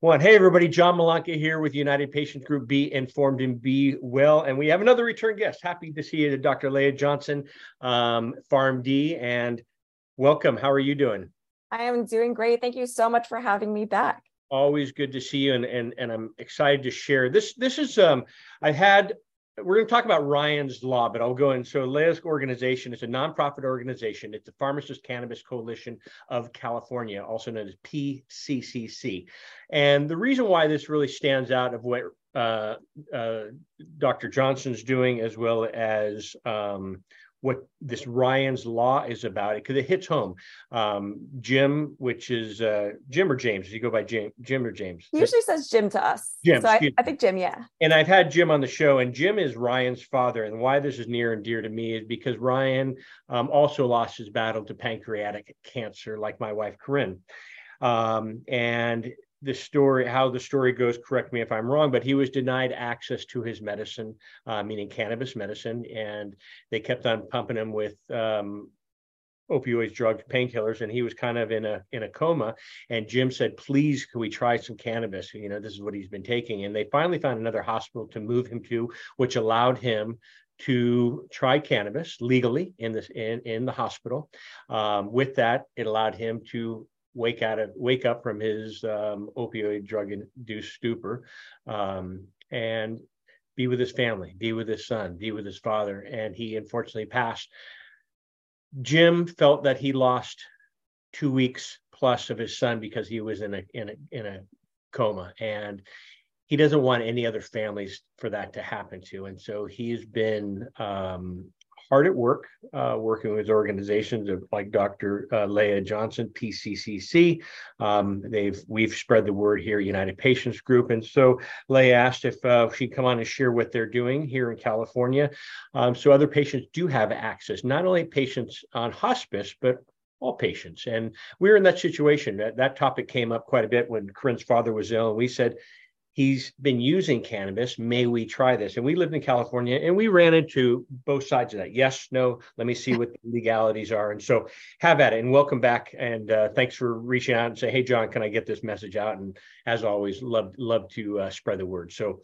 One. Hey, everybody. John Malanca here with United Patients Group Be Informed and Be Well. And we have another return guest. Happy to see you, Dr. Leah Johnson, um, PharmD. And welcome. How are you doing? I am doing great. Thank you so much for having me back. Always good to see you. And, and, and I'm excited to share this. This is, um, I had we're going to talk about Ryan's Law, but I'll go in. So, Leah's organization is a nonprofit organization. It's the Pharmacist Cannabis Coalition of California, also known as PCCC. And the reason why this really stands out of what uh, uh, Dr. Johnson's doing, as well as um, what this Ryan's Law is about it because it hits home. Um, Jim, which is uh, Jim or James, you go by Jim, Jim or James. He usually says Jim to us. Jim, so I, I, think Jim, yeah. And I've had Jim on the show, and Jim is Ryan's father. And why this is near and dear to me is because Ryan um, also lost his battle to pancreatic cancer, like my wife Corinne. Um, and the story, how the story goes, correct me if I'm wrong, but he was denied access to his medicine, uh, meaning cannabis medicine, and they kept on pumping him with um, opioids, drugs, painkillers, and he was kind of in a in a coma. And Jim said, "Please, can we try some cannabis? You know, this is what he's been taking." And they finally found another hospital to move him to, which allowed him to try cannabis legally in this in, in the hospital. Um, with that, it allowed him to wake out of wake up from his um, opioid drug induced stupor um, and be with his family be with his son be with his father. And he unfortunately passed. Jim felt that he lost two weeks plus of his son because he was in a in a in a coma. And he doesn't want any other families for that to happen to. And so he's been um, hard at work uh, working with organizations of like Dr. Uh, Leah Johnson, PCCC. Um, they've we've spread the word here, United Patients Group, and so Leah asked if uh, she'd come on and share what they're doing here in California, um, so other patients do have access, not only patients on hospice, but all patients. And we were in that situation. That, that topic came up quite a bit when Corinne's father was ill, and we said, he's been using cannabis. May we try this? And we lived in California and we ran into both sides of that. Yes, no, let me see what the legalities are. And so have at it and welcome back. And uh, thanks for reaching out and say, hey, John, can I get this message out? And as always, love, love to uh, spread the word. So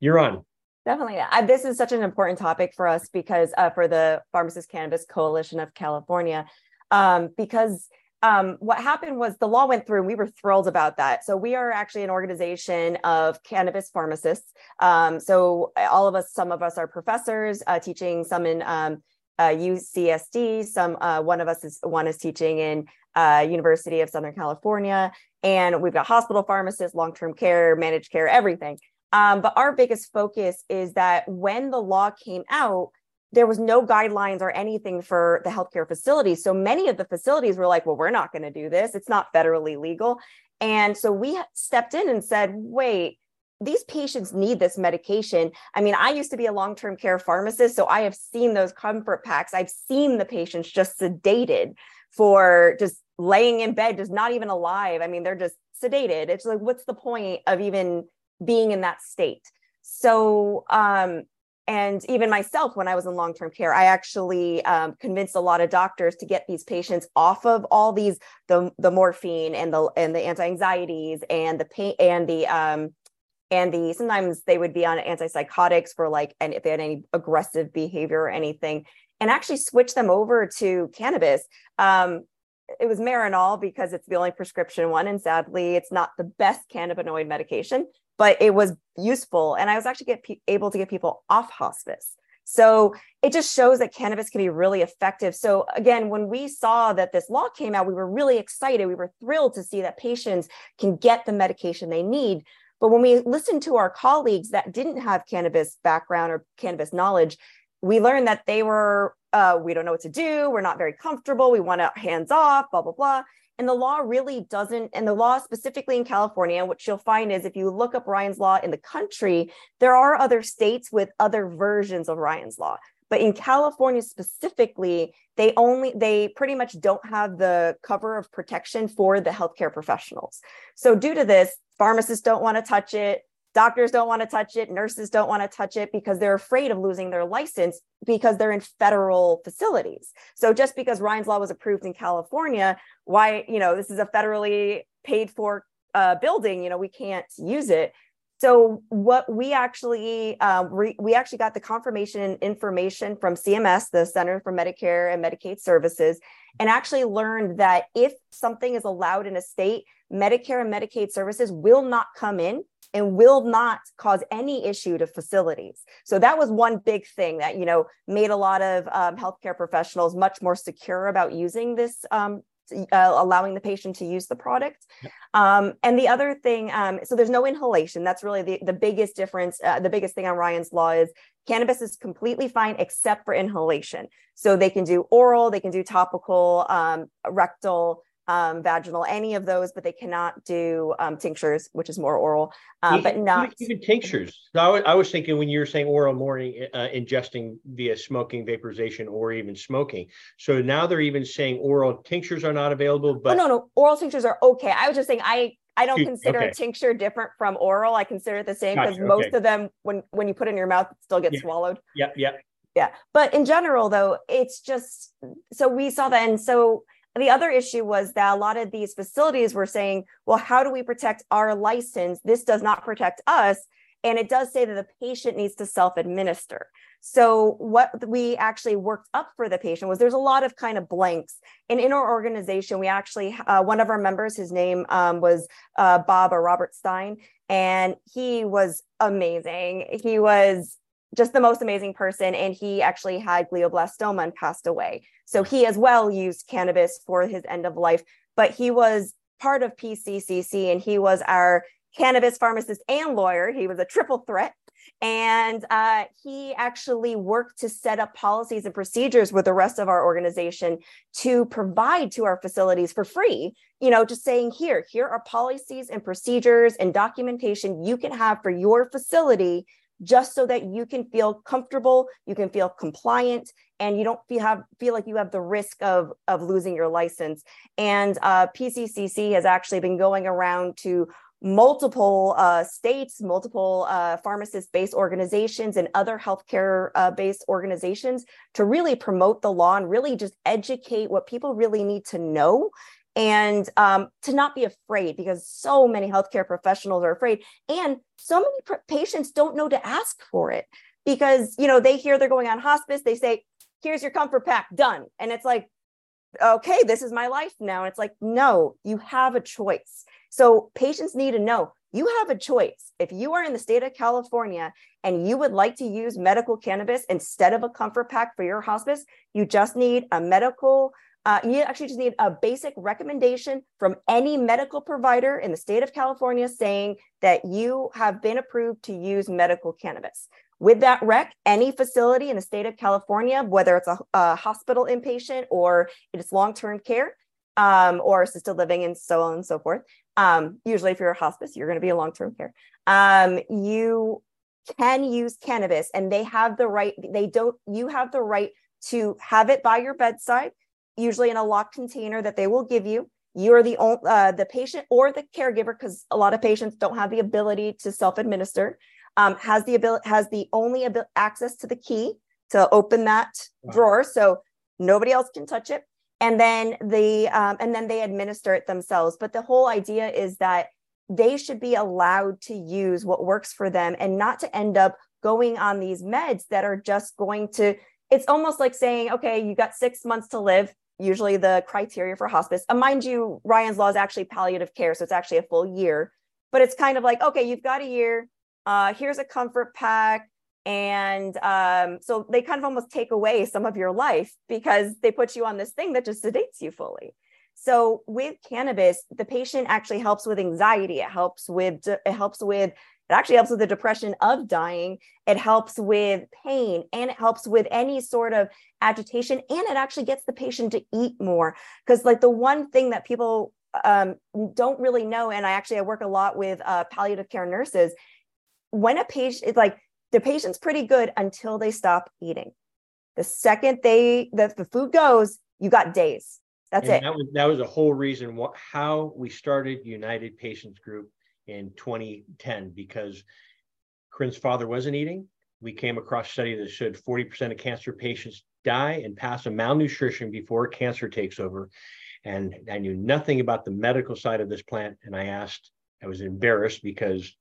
you're on. Definitely. I, this is such an important topic for us because uh, for the Pharmacist Cannabis Coalition of California, um, because um, what happened was the law went through and we were thrilled about that. So we are actually an organization of cannabis pharmacists. Um, so all of us, some of us are professors uh, teaching, some in um, uh, UCSD, some uh, one of us is one is teaching in uh, University of Southern California, and we've got hospital pharmacists, long-term care, managed care, everything. Um, but our biggest focus is that when the law came out, there was no guidelines or anything for the healthcare facilities. So many of the facilities were like, well, we're not going to do this. It's not federally legal. And so we stepped in and said, wait, these patients need this medication. I mean, I used to be a long term care pharmacist, so I have seen those comfort packs. I've seen the patients just sedated for just laying in bed, just not even alive. I mean, they're just sedated. It's like, what's the point of even being in that state? So, um, and even myself when i was in long-term care i actually um, convinced a lot of doctors to get these patients off of all these the, the morphine and the and the anti-anxieties and the pain and the um and the sometimes they would be on antipsychotics for like and if they had any aggressive behavior or anything and actually switch them over to cannabis. Um it was Marinol because it's the only prescription one and sadly it's not the best cannabinoid medication but it was useful. And I was actually get pe- able to get people off hospice. So it just shows that cannabis can be really effective. So again, when we saw that this law came out, we were really excited. We were thrilled to see that patients can get the medication they need. But when we listened to our colleagues that didn't have cannabis background or cannabis knowledge, we learned that they were, uh, we don't know what to do. We're not very comfortable. We want to hands off, blah, blah, blah. And the law really doesn't, and the law specifically in California, what you'll find is if you look up Ryan's Law in the country, there are other states with other versions of Ryan's Law. But in California specifically, they only, they pretty much don't have the cover of protection for the healthcare professionals. So, due to this, pharmacists don't want to touch it, Doctors don't want to touch it, nurses don't want to touch it because they're afraid of losing their license because they're in federal facilities. So just because Ryan's Law was approved in California, why, you know, this is a federally paid for uh, building, you know, we can't use it. So what we actually uh, re- we actually got the confirmation information from CMS, the Center for Medicare and Medicaid Services, and actually learned that if something is allowed in a state, Medicare and Medicaid services will not come in and will not cause any issue to facilities. So that was one big thing that you know made a lot of um, healthcare professionals much more secure about using this um, uh, allowing the patient to use the product. Um, and the other thing, um, so there's no inhalation. That's really the, the biggest difference. Uh, the biggest thing on Ryan's Law is cannabis is completely fine except for inhalation. So they can do oral, they can do topical, um, rectal, um, vaginal, any of those, but they cannot do um, tinctures, which is more oral, um, but not even tinctures. So I, was, thinking when you were saying oral morning, uh, ingesting via smoking, vaporization, or even smoking. So now they're even saying oral tinctures are not available. But oh, no, no, oral tinctures are okay. I was just saying I I don't consider okay. a tincture different from oral. I consider it the same because gotcha, most okay. of them, when when you put in your mouth, still get yeah. swallowed. Yeah, yeah, yeah. But in general, though, it's just so we saw that, and so the other issue was that a lot of these facilities were saying, well, how do we protect our license? This does not protect us. And it does say that the patient needs to self administer. So, what we actually worked up for the patient was there's a lot of kind of blanks. And in our organization, we actually, uh, one of our members, his name um, was uh, Bob or Robert Stein, and he was amazing. He was just the most amazing person. And he actually had glioblastoma and passed away. So he as well used cannabis for his end of life, but he was part of PCCC and he was our cannabis pharmacist and lawyer. He was a triple threat. And uh, he actually worked to set up policies and procedures with the rest of our organization to provide to our facilities for free. You know, just saying, here, here are policies and procedures and documentation you can have for your facility just so that you can feel comfortable, you can feel compliant, and you don't feel have feel like you have the risk of of losing your license. And uh, PCCC has actually been going around to multiple uh, states, multiple uh, pharmacist-based organizations, and other healthcare-based uh, organizations to really promote the law and really just educate what people really need to know and um, to not be afraid because so many healthcare professionals are afraid and so many pr- patients don't know to ask for it because you know they hear they're going on hospice they say here's your comfort pack done. And it's like okay this is my life now. And it's like no you have a choice. So patients need to know you have a choice. If you are in the state of california and you would like to use medical cannabis instead of a comfort pack for your hospice you just need a medical uh, you actually just need a basic recommendation from any medical provider in the state of California saying that you have been approved to use medical cannabis. With that rec, any facility in the state of California, whether it's a, a hospital inpatient or it's long term care um, or assisted living and so on and so forth, um, usually if you're a hospice, you're going to be a long term care. Um, you can use cannabis and they have the right, they don't, you have the right to have it by your bedside usually in a locked container that they will give you. You're the uh, the patient or the caregiver, because a lot of patients don't have the ability to self administer. Um, has the ability has the only abil- access to the key to open that wow. drawer, so nobody else can touch it. And then the um, and then they administer it themselves. But the whole idea is that they should be allowed to use what works for them and not to end up going on these meds that are just going to it's almost like saying okay you got six months to live usually the criteria for hospice. Uh, mind you, Ryan's Law is actually palliative care, so it's actually a full year. But it's kind of like, okay, you've got a year. Uh, here's a comfort pack. And um, so they kind of almost take away some of your life because they put you on this thing that just sedates you fully. So with cannabis, the patient actually helps with anxiety. It helps with it helps with it actually helps with the depression of dying. It helps with pain and it helps with any sort of agitation. And it actually gets the patient to eat more. Because, like, the one thing that people um, don't really know, and I actually I work a lot with uh, palliative care nurses, when a patient is like the patient's pretty good until they stop eating. The second they the, the food goes, you got days. That's and it. That was that was a whole reason what how we started United Patients Group in 2010 because Corinne's father wasn't eating. We came across a study that showed 40% of cancer patients die and pass a malnutrition before cancer takes over. And I knew nothing about the medical side of this plant. And I asked I was embarrassed because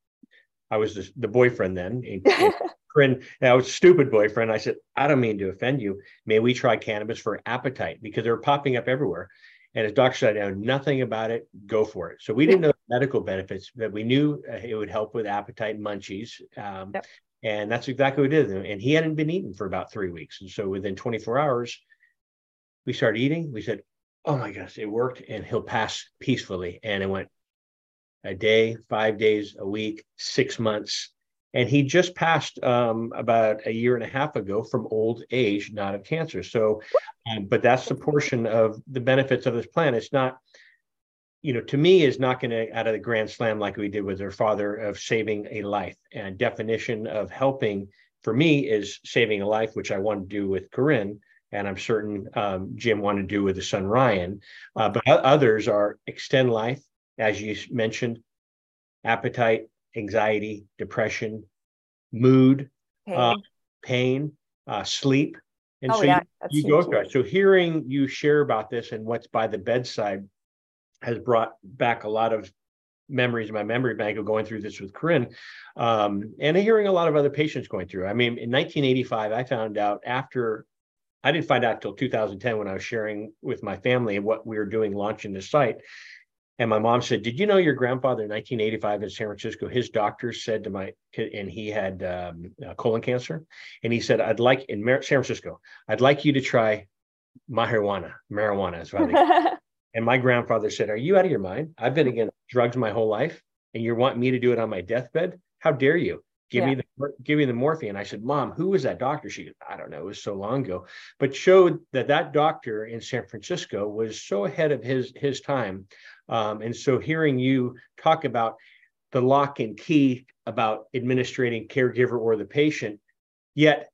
I was the, the boyfriend then. And, and I was a stupid boyfriend. I said, I don't mean to offend you. May we try cannabis for appetite because they were popping up everywhere. And his doctor said, I know nothing about it. Go for it. So we didn't know medical benefits, but we knew uh, it would help with appetite munchies. Um, yep. And that's exactly what we did. And he hadn't been eating for about three weeks. And so within 24 hours, we started eating. We said, Oh my gosh, it worked. And he'll pass peacefully. And it went a day, five days, a week, six months. And he just passed um, about a year and a half ago from old age, not of cancer. So, um, but that's the portion of the benefits of this plan. It's not, you know, to me, is not going to out of the grand slam like we did with her father of saving a life. And definition of helping for me is saving a life, which I want to do with Corinne and I'm certain um, Jim wanted to do with his son Ryan. Uh, but others are extend life, as you mentioned, appetite, anxiety, depression, mood, pain, uh, pain uh, sleep. And oh, so yeah, you, you go through it. So hearing you share about this and what's by the bedside has brought back a lot of memories in my memory bank of going through this with Corinne, um, and hearing a lot of other patients going through. I mean, in 1985, I found out after I didn't find out until 2010 when I was sharing with my family what we were doing launching the site. And my mom said, "Did you know your grandfather in 1985 in San Francisco? His doctor said to my, and he had um, uh, colon cancer, and he said, I'd like in Mar- San Francisco, I'd like you to try marijuana. Marijuana is what And my grandfather said, "Are you out of your mind? I've been against drugs my whole life, and you want me to do it on my deathbed? How dare you?" give yeah. me the give me the morphine i said mom who was that doctor she goes i don't know it was so long ago but showed that that doctor in san francisco was so ahead of his his time um, and so hearing you talk about the lock and key about administrating caregiver or the patient yet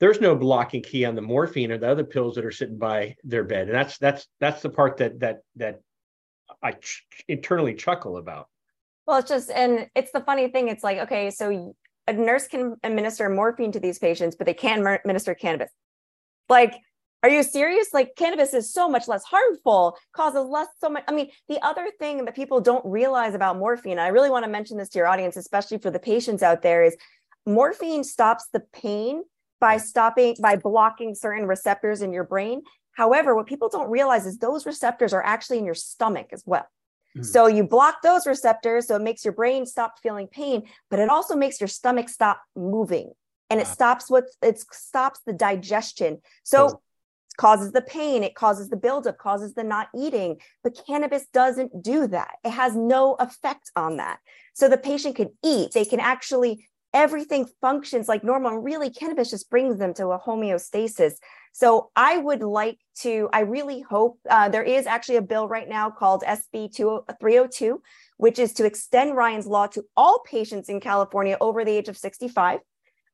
there's no lock and key on the morphine or the other pills that are sitting by their bed and that's that's that's the part that that that i ch- internally chuckle about well, it's just, and it's the funny thing. It's like, okay, so a nurse can administer morphine to these patients, but they can't administer cannabis. Like, are you serious? Like, cannabis is so much less harmful, causes less, so much. I mean, the other thing that people don't realize about morphine, I really want to mention this to your audience, especially for the patients out there, is morphine stops the pain by stopping, by blocking certain receptors in your brain. However, what people don't realize is those receptors are actually in your stomach as well. Mm. So you block those receptors, so it makes your brain stop feeling pain, but it also makes your stomach stop moving, and it stops what it stops the digestion. So causes the pain, it causes the buildup, causes the not eating. But cannabis doesn't do that. It has no effect on that. So the patient can eat. They can actually everything functions like normal. And really, cannabis just brings them to a homeostasis. So I would like to, I really hope uh, there is actually a bill right now called SB 302, which is to extend Ryan's law to all patients in California over the age of 65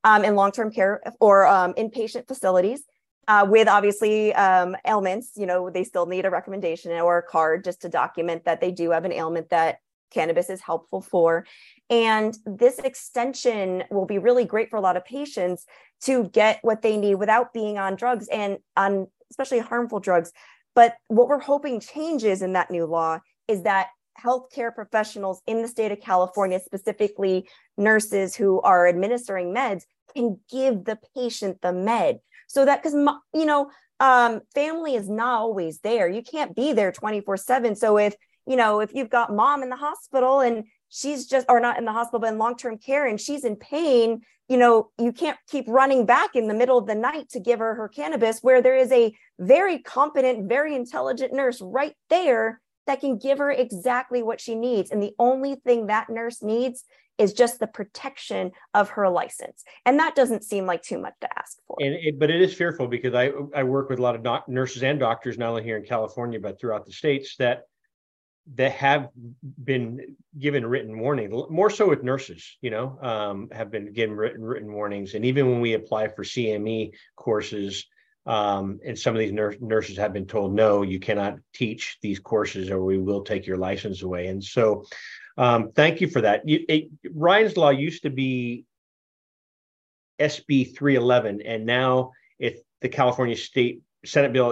um, in long term care or um, inpatient facilities. Uh, with obviously um, ailments, you know, they still need a recommendation or a card just to document that they do have an ailment that cannabis is helpful for. And this extension will be really great for a lot of patients to get what they need without being on drugs and on especially harmful drugs. But what we're hoping changes in that new law is that healthcare professionals in the state of California, specifically nurses who are administering meds, can give the patient the med. So that, because, you know, um, family is not always there. You can't be there 24 7. So if you know, if you've got mom in the hospital and she's just, or not in the hospital, but in long term care and she's in pain, you know, you can't keep running back in the middle of the night to give her her cannabis where there is a very competent, very intelligent nurse right there that can give her exactly what she needs. And the only thing that nurse needs is just the protection of her license. And that doesn't seem like too much to ask for. And it, but it is fearful because I, I work with a lot of doc, nurses and doctors, not only here in California, but throughout the states that that have been given written warning more so with nurses you know um, have been given written written warnings and even when we apply for cme courses um, and some of these nurse, nurses have been told no you cannot teach these courses or we will take your license away and so um, thank you for that. You, it, ryan's law used to be sb 311 and now if the california state senate bill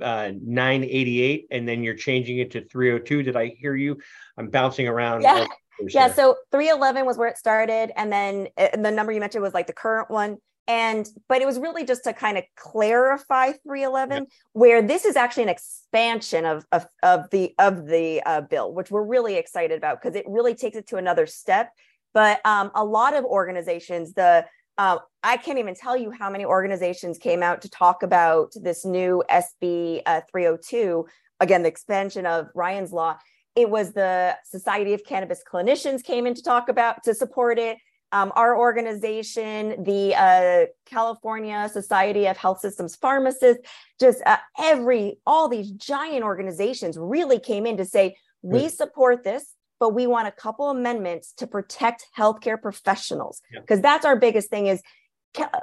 uh, 988 and then you're changing it to 302 did i hear you? I'm bouncing around yeah. yeah so 311 was where it started and then the number you mentioned was like the current one and but it was really just to kind of clarify 311 yeah. where this is actually an expansion of of, of the of the uh, bill which we're really excited about because it really takes it to another step but um, a lot of organizations the uh, I can't even tell you how many organizations came out to talk about this new SB uh, 302, again, the expansion of Ryan's Law. It was the Society of Cannabis Clinicians came in to talk about, to support it. Um, our organization, the uh, California Society of Health Systems Pharmacists, just uh, every, all these giant organizations really came in to say, we support this but we want a couple amendments to protect healthcare professionals. Because yeah. that's our biggest thing is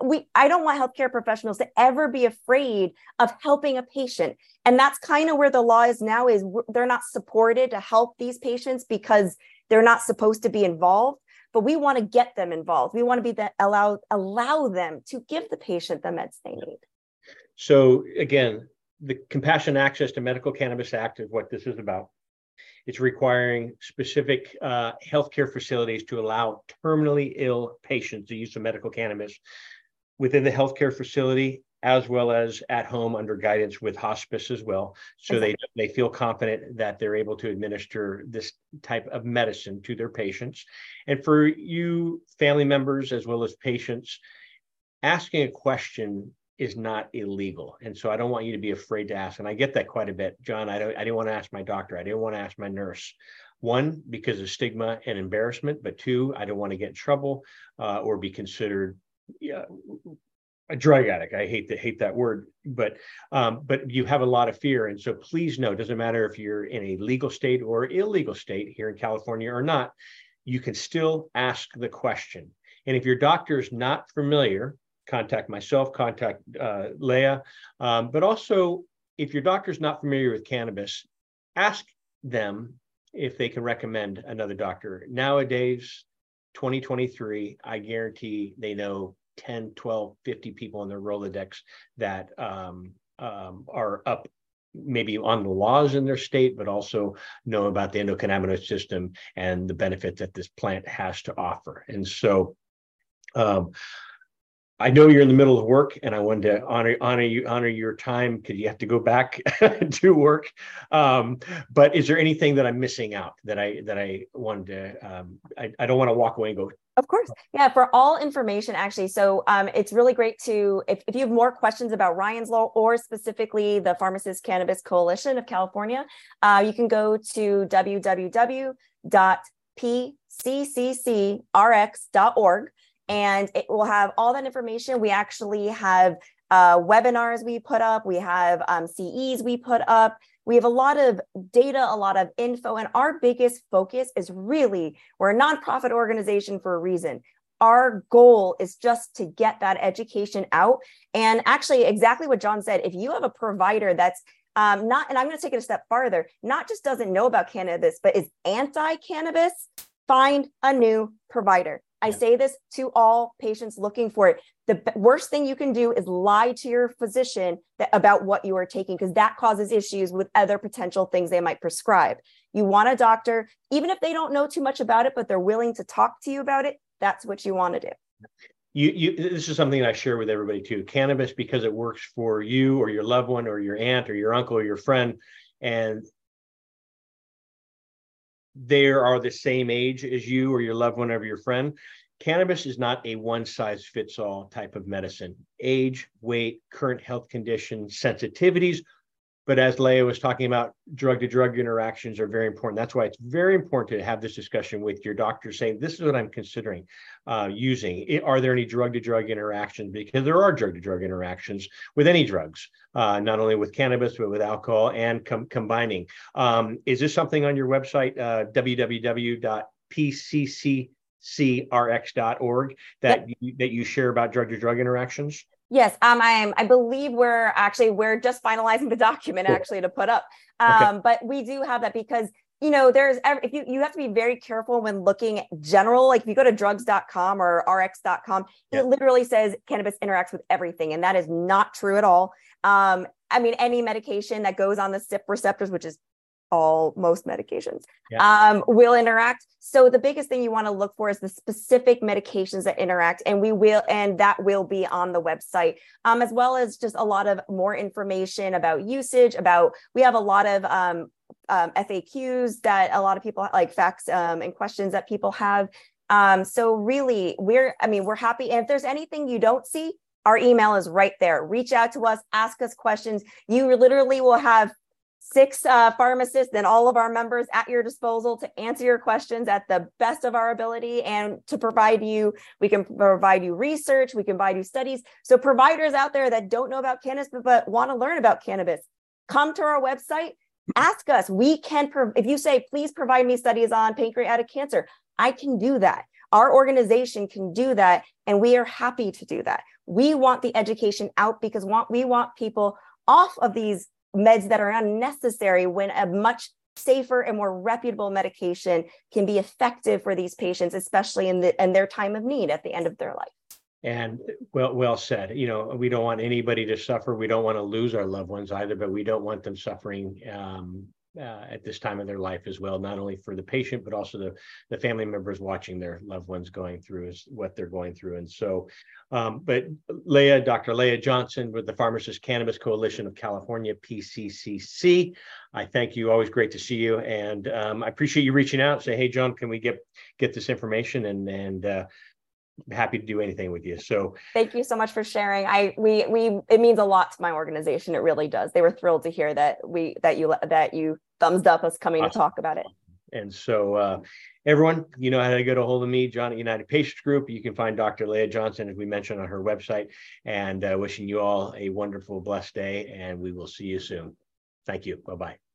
we i don't want healthcare professionals to ever be afraid of helping a patient. And that's kind of where the law is now is they're not supported to help these patients because they're not supposed to be involved but we want to get them involved. We want to be the allow allow them to give the patient the meds they need. So again the Compassion access to medical cannabis act is what this is about. It's requiring specific uh, healthcare facilities to allow terminally ill patients the use of medical cannabis. Within the healthcare facility as well as at home under guidance with hospice as well so they they feel confident that they're able to administer this type of medicine to their patients and for you family members as well as patients asking a question is not illegal. And so I don't want you to be afraid to ask. And I get that quite a bit. John, I don't I didn't want to ask my doctor. I didn't want to ask my nurse. One, because of stigma and embarrassment, but two, I don't want to get in trouble uh, or be considered yeah, a drug addict. I hate to hate that word, but um, but you have a lot of fear, and so please know, doesn't matter if you're in a legal state or illegal state here in California or not, you can still ask the question. And if your doctor is not familiar contact myself, contact uh, Leah. Um, but also, if your doctor is not familiar with cannabis, ask them if they can recommend another doctor. Nowadays, 2023, I guarantee they know 10, 12, 50 people in their Rolodex that um, um, are up maybe on the laws in their state, but also know about the endocannabinoid system and the benefit that this plant has to offer. And so, um, I know you're in the middle of work, and I wanted to honor honor you honor your time because you have to go back to work. Um, but is there anything that I'm missing out that I that I wanted to? Um, I, I don't want to walk away and go. Of course, yeah. For all information, actually, so um, it's really great to if, if you have more questions about Ryan's Law or specifically the Pharmacist Cannabis Coalition of California, uh, you can go to www.pcccrx.org and it will have all that information. We actually have uh, webinars we put up, we have um, CEs we put up. We have a lot of data, a lot of info, and our biggest focus is really we're a nonprofit organization for a reason. Our goal is just to get that education out. And actually, exactly what John said if you have a provider that's um, not, and I'm going to take it a step farther, not just doesn't know about cannabis, but is anti cannabis, find a new provider. I say this to all patients looking for it. The worst thing you can do is lie to your physician that, about what you are taking because that causes issues with other potential things they might prescribe. You want a doctor, even if they don't know too much about it, but they're willing to talk to you about it. That's what you want to do. You, you, this is something I share with everybody too. Cannabis, because it works for you or your loved one or your aunt or your uncle or your friend, and they are the same age as you or your loved one or your friend. Cannabis is not a one size fits all type of medicine. Age, weight, current health conditions, sensitivities but as Leah was talking about, drug to drug interactions are very important. That's why it's very important to have this discussion with your doctor saying, This is what I'm considering uh, using. Are there any drug to drug interactions? Because there are drug to drug interactions with any drugs, uh, not only with cannabis, but with alcohol and com- combining. Um, is this something on your website, uh, www.pcccrx.org, that, yep. you, that you share about drug to drug interactions? Yes, um, I am. I believe we're actually we're just finalizing the document actually to put up. Um, okay. but we do have that because you know there's if you you have to be very careful when looking general. Like if you go to drugs.com or rx.com, yeah. it literally says cannabis interacts with everything, and that is not true at all. Um, I mean, any medication that goes on the CYP receptors, which is all most medications yeah. um, will interact. So the biggest thing you want to look for is the specific medications that interact, and we will, and that will be on the website, um, as well as just a lot of more information about usage. About we have a lot of um, um FAQs that a lot of people like facts um, and questions that people have. Um, so really, we're, I mean, we're happy. And if there's anything you don't see, our email is right there. Reach out to us, ask us questions. You literally will have six uh, pharmacists and all of our members at your disposal to answer your questions at the best of our ability and to provide you we can provide you research we can provide you studies. So providers out there that don't know about cannabis but, but want to learn about cannabis come to our website ask us. We can if you say please provide me studies on pancreatic cancer i can do that. Our organization can do that and we are happy to do that. We want the education out because want, we want people off of these meds that are unnecessary when a much safer and more reputable medication can be effective for these patients, especially in, the, in their time of need at the end of their life. And well, well said. You know, we don't want anybody to suffer. We don't want to lose our loved ones either, but we don't want them suffering um, uh, at this time of their life as well, not only for the patient, but also the, the family members watching their loved ones going through is what they're going through. And so, um, but Leah, Dr. Leah Johnson with the Pharmacist Cannabis Coalition of California, PCCC, I thank you. Always great to see you. And um, I appreciate you reaching out. Say, hey, John, can we get get this information? And, and uh, happy to do anything with you. So thank you so much for sharing. I we we it means a lot to my organization. It really does. They were thrilled to hear that we that you that you thumbs up us coming awesome. to talk about it. And so uh, everyone, you know how to get a hold of me, John at United Patients Group. You can find Dr. Leah Johnson, as we mentioned, on her website. And uh, wishing you all a wonderful, blessed day. And we will see you soon. Thank you. Bye bye.